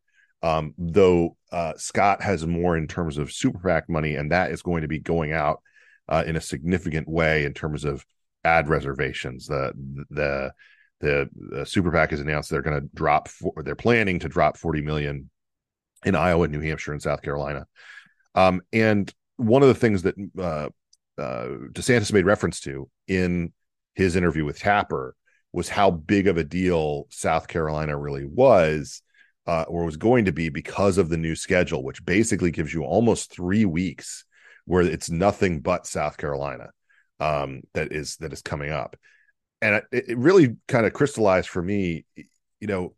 um though uh scott has more in terms of super pac money and that is going to be going out uh in a significant way in terms of ad reservations the the the, the super PAC has announced they're going to drop, for, they're planning to drop 40 million in Iowa, New Hampshire, and South Carolina. Um, and one of the things that uh, uh, DeSantis made reference to in his interview with Tapper was how big of a deal South Carolina really was, uh, or was going to be because of the new schedule, which basically gives you almost three weeks where it's nothing but South Carolina um, that is that is coming up. And it, it really kind of crystallized for me you know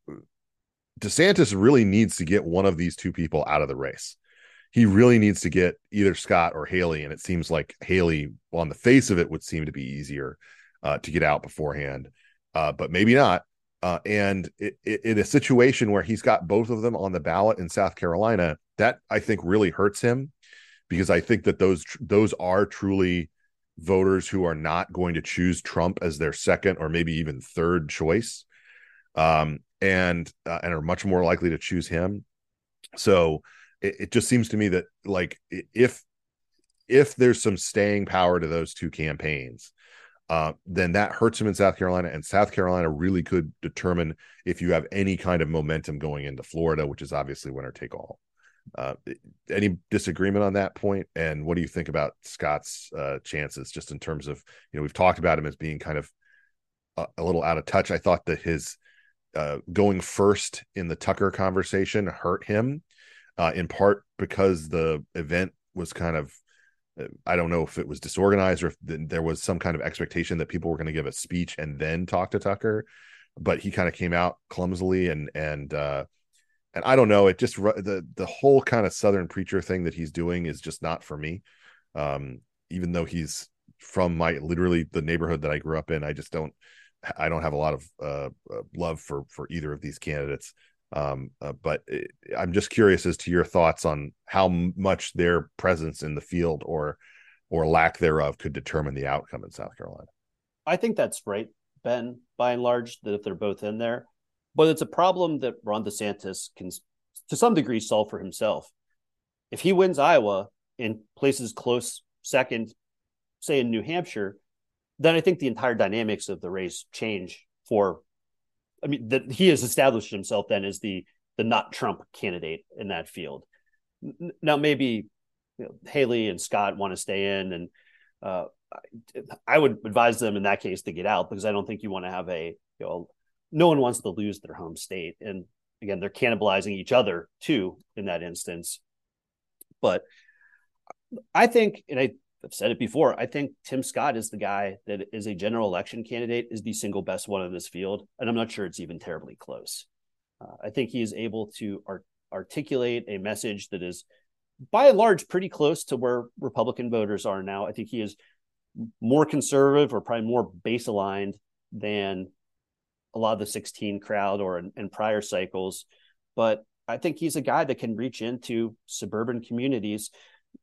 desantis really needs to get one of these two people out of the race. He really needs to get either scott or haley and it seems like haley on the face of it would seem to be easier uh, to get out beforehand uh, but maybe not uh, and it, it, in a situation where he's got both of them on the ballot in south carolina that i think really hurts him because i think that those those are truly voters who are not going to choose Trump as their second or maybe even third choice, um, and uh, and are much more likely to choose him. So it, it just seems to me that like if if there's some staying power to those two campaigns, uh, then that hurts him in South Carolina, and South Carolina really could determine if you have any kind of momentum going into Florida, which is obviously winner take all. Uh, any disagreement on that point? And what do you think about Scott's uh, chances, just in terms of you know we've talked about him as being kind of a, a little out of touch. I thought that his uh, going first in the Tucker conversation hurt him, uh, in part because the event was kind of I don't know if it was disorganized or if there was some kind of expectation that people were going to give a speech and then talk to Tucker, but he kind of came out clumsily and and uh, and I don't know. It just the the whole kind of Southern preacher thing that he's doing is just not for me. Um, even though he's from my literally the neighborhood that I grew up in, I just don't. I don't have a lot of uh, uh love for for either of these candidates. Um, uh, but it, I'm just curious as to your thoughts on how much their presence in the field or or lack thereof could determine the outcome in South Carolina. I think that's right, Ben. By and large, that if they're both in there, but it's a problem that Ron DeSantis can, to some degree, solve for himself. If he wins Iowa and places close second, say in New Hampshire, then I think the entire dynamics of the race change for. I mean, that he has established himself then as the the not Trump candidate in that field. Now, maybe you know, Haley and Scott want to stay in, and uh, I would advise them in that case to get out because I don't think you want to have a you know no one wants to lose their home state. And again, they're cannibalizing each other too in that instance. But I think, and I've said it before, I think Tim Scott is the guy that is a general election candidate, is the single best one in this field. And I'm not sure it's even terribly close. Uh, I think he is able to art- articulate a message that is, by and large, pretty close to where Republican voters are now. I think he is more conservative or probably more base aligned than a lot of the 16 crowd or in, in prior cycles. But I think he's a guy that can reach into suburban communities.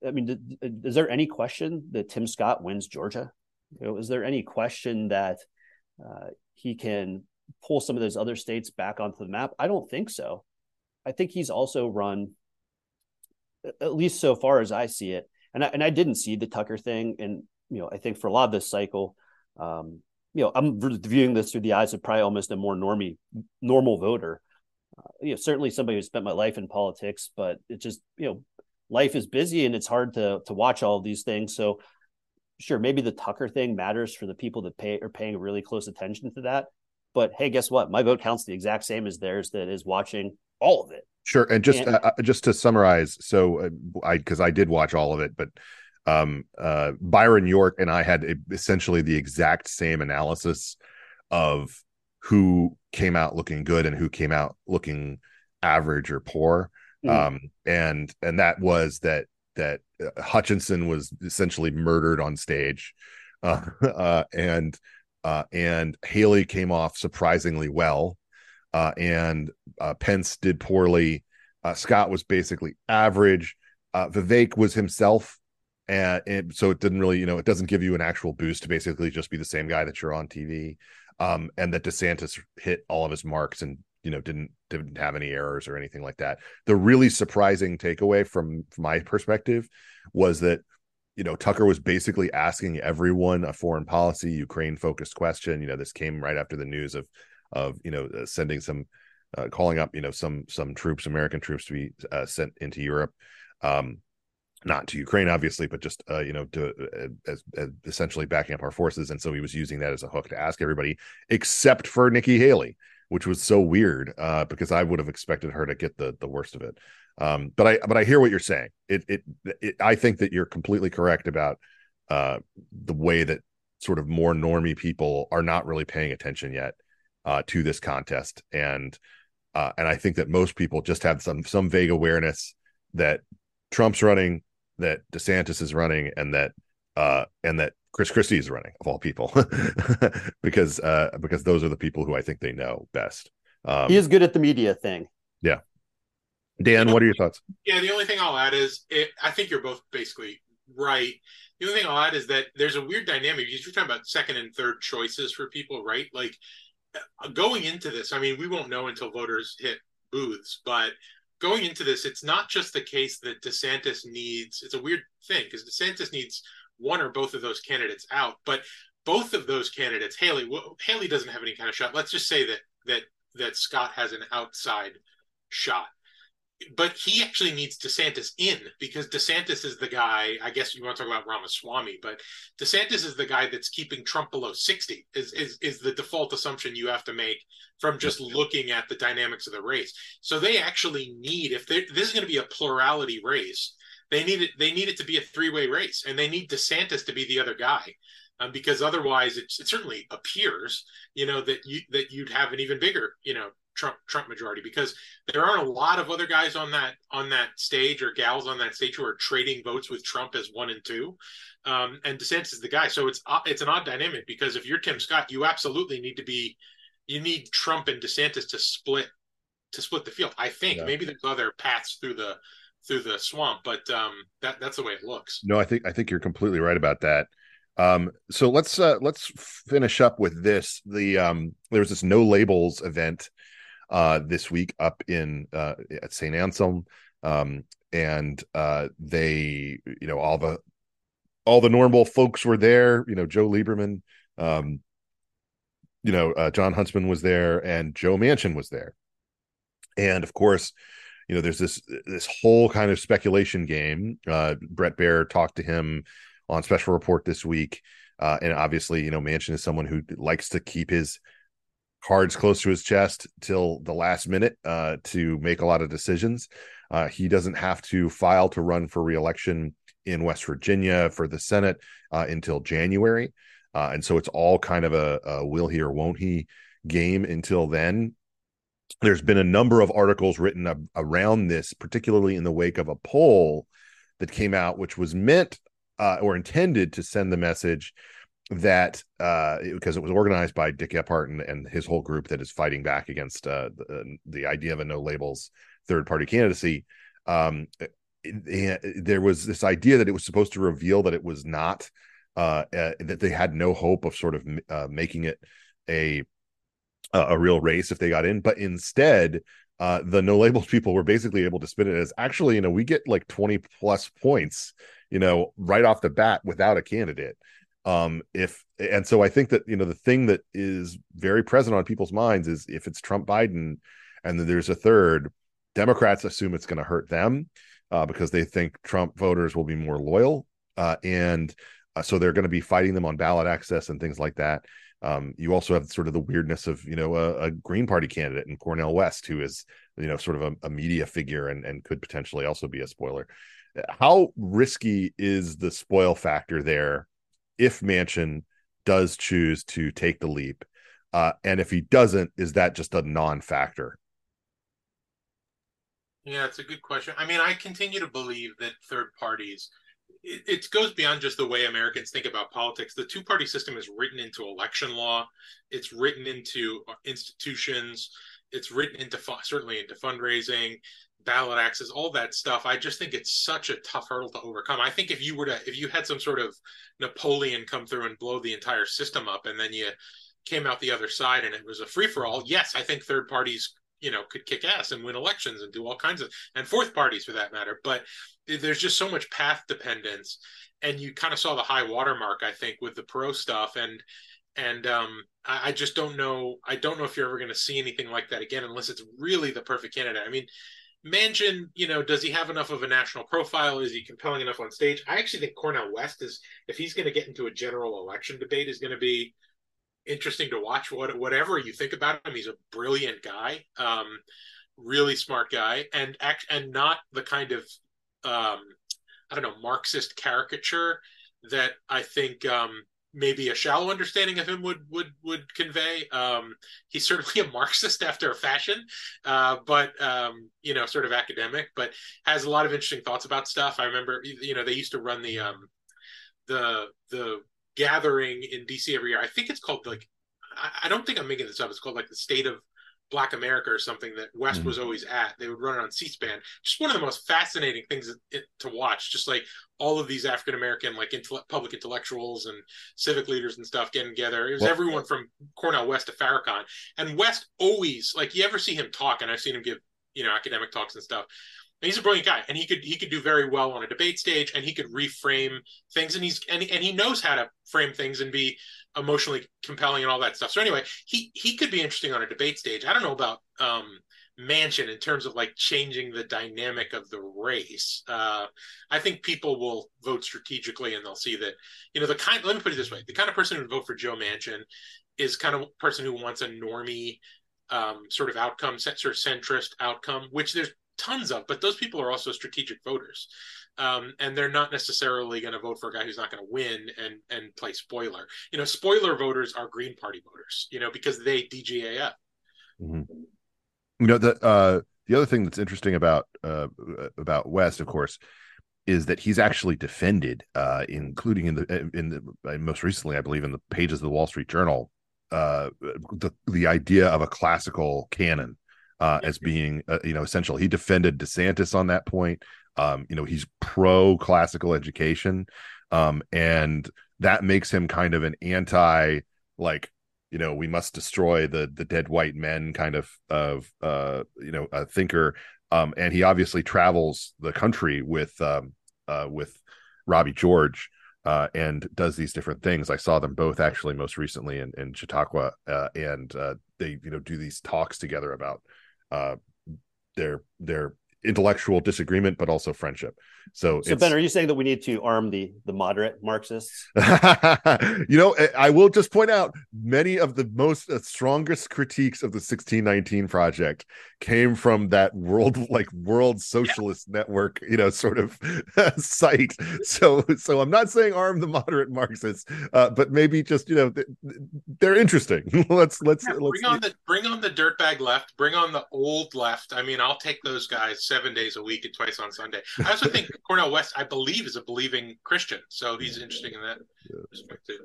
I mean, is there any question that Tim Scott wins Georgia? You know, is there any question that uh, he can pull some of those other states back onto the map? I don't think so. I think he's also run, at least so far as I see it, and I, and I didn't see the Tucker thing, and you know, I think for a lot of this cycle, um, you know, I'm viewing this through the eyes of probably almost a more normie, normal voter. Uh, you know, certainly somebody who spent my life in politics, but it just, you know, life is busy and it's hard to to watch all of these things. So, sure, maybe the Tucker thing matters for the people that pay are paying really close attention to that. But hey, guess what? My vote counts the exact same as theirs that is watching all of it. Sure, and just and, uh, just to summarize, so uh, I because I did watch all of it, but um, uh, Byron York and I had essentially the exact same analysis of who came out looking good and who came out looking average or poor. Mm. Um, and and that was that that uh, Hutchinson was essentially murdered on stage, *laughs* uh, uh, and uh, and Haley came off surprisingly well, uh, and uh, Pence did poorly. Uh, Scott was basically average. Uh, Vivek was himself and, and so it didn't really you know it doesn't give you an actual boost to basically just be the same guy that you're on tv um, and that desantis hit all of his marks and you know didn't didn't have any errors or anything like that. The really surprising takeaway from, from my perspective was that you know tucker was basically asking everyone a foreign policy ukraine focused question. You know this came right after the news of of you know uh, sending some uh, calling up you know some some troops american troops to be uh, sent into europe um not to Ukraine, obviously, but just uh, you know to uh, as, as, essentially backing up our forces. And so he was using that as a hook to ask everybody, except for Nikki Haley, which was so weird uh, because I would have expected her to get the the worst of it. Um, but I but I hear what you're saying. It, it, it I think that you're completely correct about uh, the way that sort of more normie people are not really paying attention yet uh, to this contest, and uh, and I think that most people just have some some vague awareness that Trump's running, that DeSantis is running and that uh and that Chris Christie is running of all people *laughs* because uh because those are the people who I think they know best. Um, he is good at the media thing. Yeah. Dan, what are your thoughts? Yeah, the only thing I'll add is it, I think you're both basically right. The only thing I'll add is that there's a weird dynamic. You're talking about second and third choices for people, right? Like uh, going into this, I mean, we won't know until voters hit booths, but going into this, it's not just the case that DeSantis needs. It's a weird thing because DeSantis needs one or both of those candidates out, but both of those candidates, Haley, Haley doesn't have any kind of shot. Let's just say that that that Scott has an outside shot but he actually needs DeSantis in because DeSantis is the guy. I guess you want to talk about Ramaswamy, but DeSantis is the guy that's keeping Trump below sixty. Is is is the default assumption you have to make from just looking at the dynamics of the race. So they actually need if this is going to be a plurality race, they need it. They need it to be a three way race, and they need DeSantis to be the other guy. Um, because otherwise, it, it certainly appears, you know, that you that you'd have an even bigger, you know, Trump Trump majority because there aren't a lot of other guys on that on that stage or gals on that stage who are trading votes with Trump as one and two, um, and DeSantis is the guy. So it's uh, it's an odd dynamic because if you're Tim Scott, you absolutely need to be you need Trump and DeSantis to split to split the field. I think yeah. maybe there's other paths through the through the swamp, but um, that that's the way it looks. No, I think I think you're completely right about that. Um, so let's uh, let's finish up with this. The um, there was this no labels event uh, this week up in uh, at St. Anselm, um, and uh, they you know all the all the normal folks were there. You know Joe Lieberman, um, you know uh, Jon Huntsman was there, and Joe Manchin was there, and of course you know there's this this whole kind of speculation game uh bret baier talked to him on special report this week uh and obviously you know Manchin is someone who likes to keep his cards close to his chest till the last minute uh to make a lot of decisions. Uh he doesn't have to file to run for reelection in west virginia for the senate uh until january. Uh and so it's all kind of a, a will he or won't he game until then there's been a number of articles written ab- around this, particularly in the wake of a poll that came out, which was meant uh, or intended to send the message that uh, because it was organized by Dick Gephardt and, and, his whole group that is fighting back against uh, the, the, idea of a no labels third party candidacy. Um, it, it, there was this idea that it was supposed to reveal that it was not uh, uh that they had no hope of sort of uh, making it a a real race if they got in, but instead, uh, the no labels *laughs* people were basically able to spin it as actually, you know, we get like 20 plus points, you know, right off the bat without a candidate. Um, if and so I think that you know the thing that is very present on people's minds is if it's Trump Biden and then there's a third, Democrats assume it's going to hurt them uh, because they think Trump voters will be more loyal, uh, and uh, so they're going to be fighting them on ballot access and things like that. Um, you also have sort of the weirdness of you know a, a, Green Party candidate in Cornel West, who is you know sort of a, a, media figure and and could potentially also be a spoiler. How risky is the spoil factor there if Manchin does choose to take the leap, uh, and if he doesn't, is that just a non-factor? Yeah, it's a good question. I mean, I continue to believe that third parties it, it, goes beyond just the way Americans think about politics. The two party system is written into election law, it's written into uh, institutions, it's written into certainly into fundraising, ballot access, all that stuff. I just think it's such a tough hurdle to overcome. I think if you were to, if you had some sort of Napoleon come through and blow the entire system up, and then you came out the other side and it was a free for all, yes, I think third parties you know could kick ass and win elections and do all kinds of and fourth parties for that matter but there's just so much path dependence and you kind of saw the high watermark i think with the Perot stuff and and um, I, I, just don't know i don't know if you're ever going to see anything like that again unless it's really the perfect candidate i mean Manchin, you know, does he have enough of a national profile? Is he compelling enough on stage? I actually think Cornel West is, if he's going to get into a general election debate, is going to be interesting to watch. What whatever you think about him, he's a brilliant guy, um, really smart guy, and act and not the kind of um, I don't know Marxist caricature that I think um, maybe a shallow understanding of him would would would convey. Um, he's certainly a Marxist after a fashion, uh, but um, you know, sort of academic, but has a lot of interesting thoughts about stuff. I remember, you know, they used to run the um, the the gathering in DC every year. I think it's called like I, don't think I'm making this up. It's called like the State of Black America or something that West mm-hmm. was always at. They would run it on C-SPAN. Just one of the most fascinating things to watch. Just like all of these African American like public intellectuals and civic leaders and stuff getting together. It was well, everyone from Cornel West to Farrakhan. And West always like you ever see him talk, and I've seen him give you know academic talks and stuff he's a brilliant guy and he could he could do very well on a debate stage and he could reframe things and he's and, and he knows how to frame things and be emotionally compelling and all that stuff. So anyway he he could be interesting on a debate stage. I don't know about um Manchin in terms of like changing the dynamic of the race. Uh i think people will vote strategically and they'll see that you know the kind let me put it this way the kind of person who would vote for joe manchin is kind of person who wants a normie um, sort of outcome, sort of centrist outcome, which there's tons of, but those people are also strategic voters. Um, and they're not necessarily going to vote for a guy who's not going to win and and play spoiler. You know, spoiler voters are Green Party voters. You know, because they DGAF. Mm-hmm. You know the uh, the other thing that's interesting about uh, about West, of course, is that he's actually defended, uh, including in the in the uh, most recently, I believe, in the pages of the Wall Street Journal, uh, the the idea of a classical canon uh, as being uh, you know essential. He defended DeSantis on that point. Um, you know, he's pro classical education, um, and that makes him kind of an anti like you know we must destroy the the dead white men kind of of uh you know a thinker um and he obviously travels the country with um uh with Robbie George uh and does these different things I saw them both actually most recently in in Chautauqua uh and uh they you know do these talks together about uh their their intellectual disagreement, but also friendship. So, so Ben, are you saying that we need to arm the the moderate Marxists? *laughs* you know, I will just point out many of the most uh, strongest critiques of the 1619 project came from that world *laughs* like world socialist yeah. network, you know, sort of *laughs* site. So, so I'm not saying arm the moderate Marxists, uh, but maybe just you know they're interesting. let's let's yeah, let's bring on the bring on the dirtbag left, bring on the old left. I mean, I'll take those guys seven days a week and twice on Sunday. *laughs* I also think Cornel West, I believe, is a believing Christian, so he's interesting in that yeah. respect too.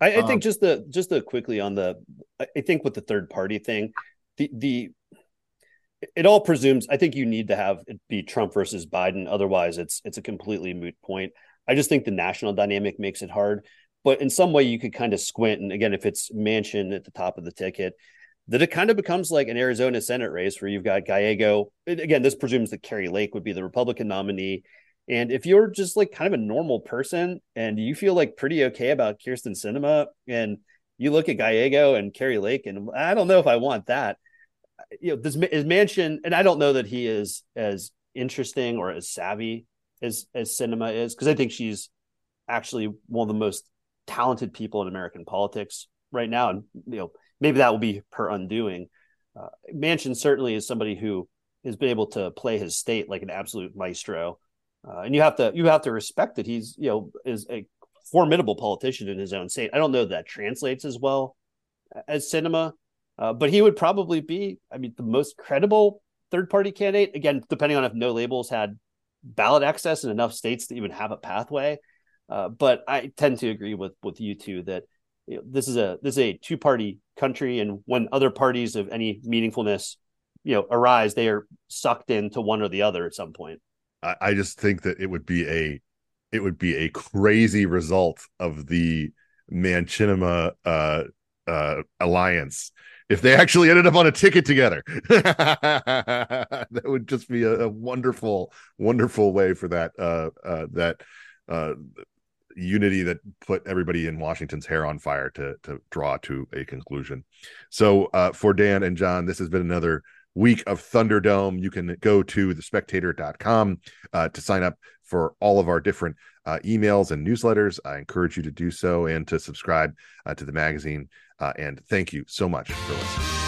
I, I um, think just the just the quickly on the, I think with the third party thing, the the it all presumes I think you need to have it be Trump versus Biden. Otherwise, it's it's a completely moot point. I just think the national dynamic makes it hard. But in some way, you could kind of squint. And again, if it's Manchin at the top of the ticket, that it kind of becomes like an Arizona Senate race where you've got Gallego. Again, this presumes that Kari Lake would be the Republican nominee. And if you're just like kind of a normal person and you feel like pretty okay about Kyrsten Sinema and you look at Gallego and Kari Lake, and I don't know if I want that. You know, this is Manchin, and I don't know that he is as interesting or as savvy as as Sinema is, because I think she's actually one of the most talented people in American politics right now. And you know, maybe that will be her undoing. Uh, Manchin certainly is somebody who has been able to play his state like an absolute maestro, uh, and you have to you have to respect that he's you know is a formidable politician in his own state. I don't know that, that translates as well as Sinema, uh, but he would probably be, I mean, the most credible third party candidate. Again, depending on if no labels had ballot access in enough states to even have a pathway. Uh, but I tend to agree with with you two that you know, this is a this is a two party country, and when other parties of any meaningfulness, you know, arise, they are sucked into one or the other at some point. I, I just think that it would be a it would be a crazy result of the Manchinima uh, uh, alliance if they actually ended up on a ticket together. *laughs* that would just be a, a, wonderful, wonderful way for that uh, uh, that uh, unity that put everybody in Washington's hair on fire to to draw to a conclusion. So uh, for Dan and John, this has been another week of Thunderdome. You can go to thespectator.com uh, to sign up for all of our different uh, emails and newsletters. I encourage you to do so and to subscribe uh, to the magazine. Uh, and thank you so much for listening.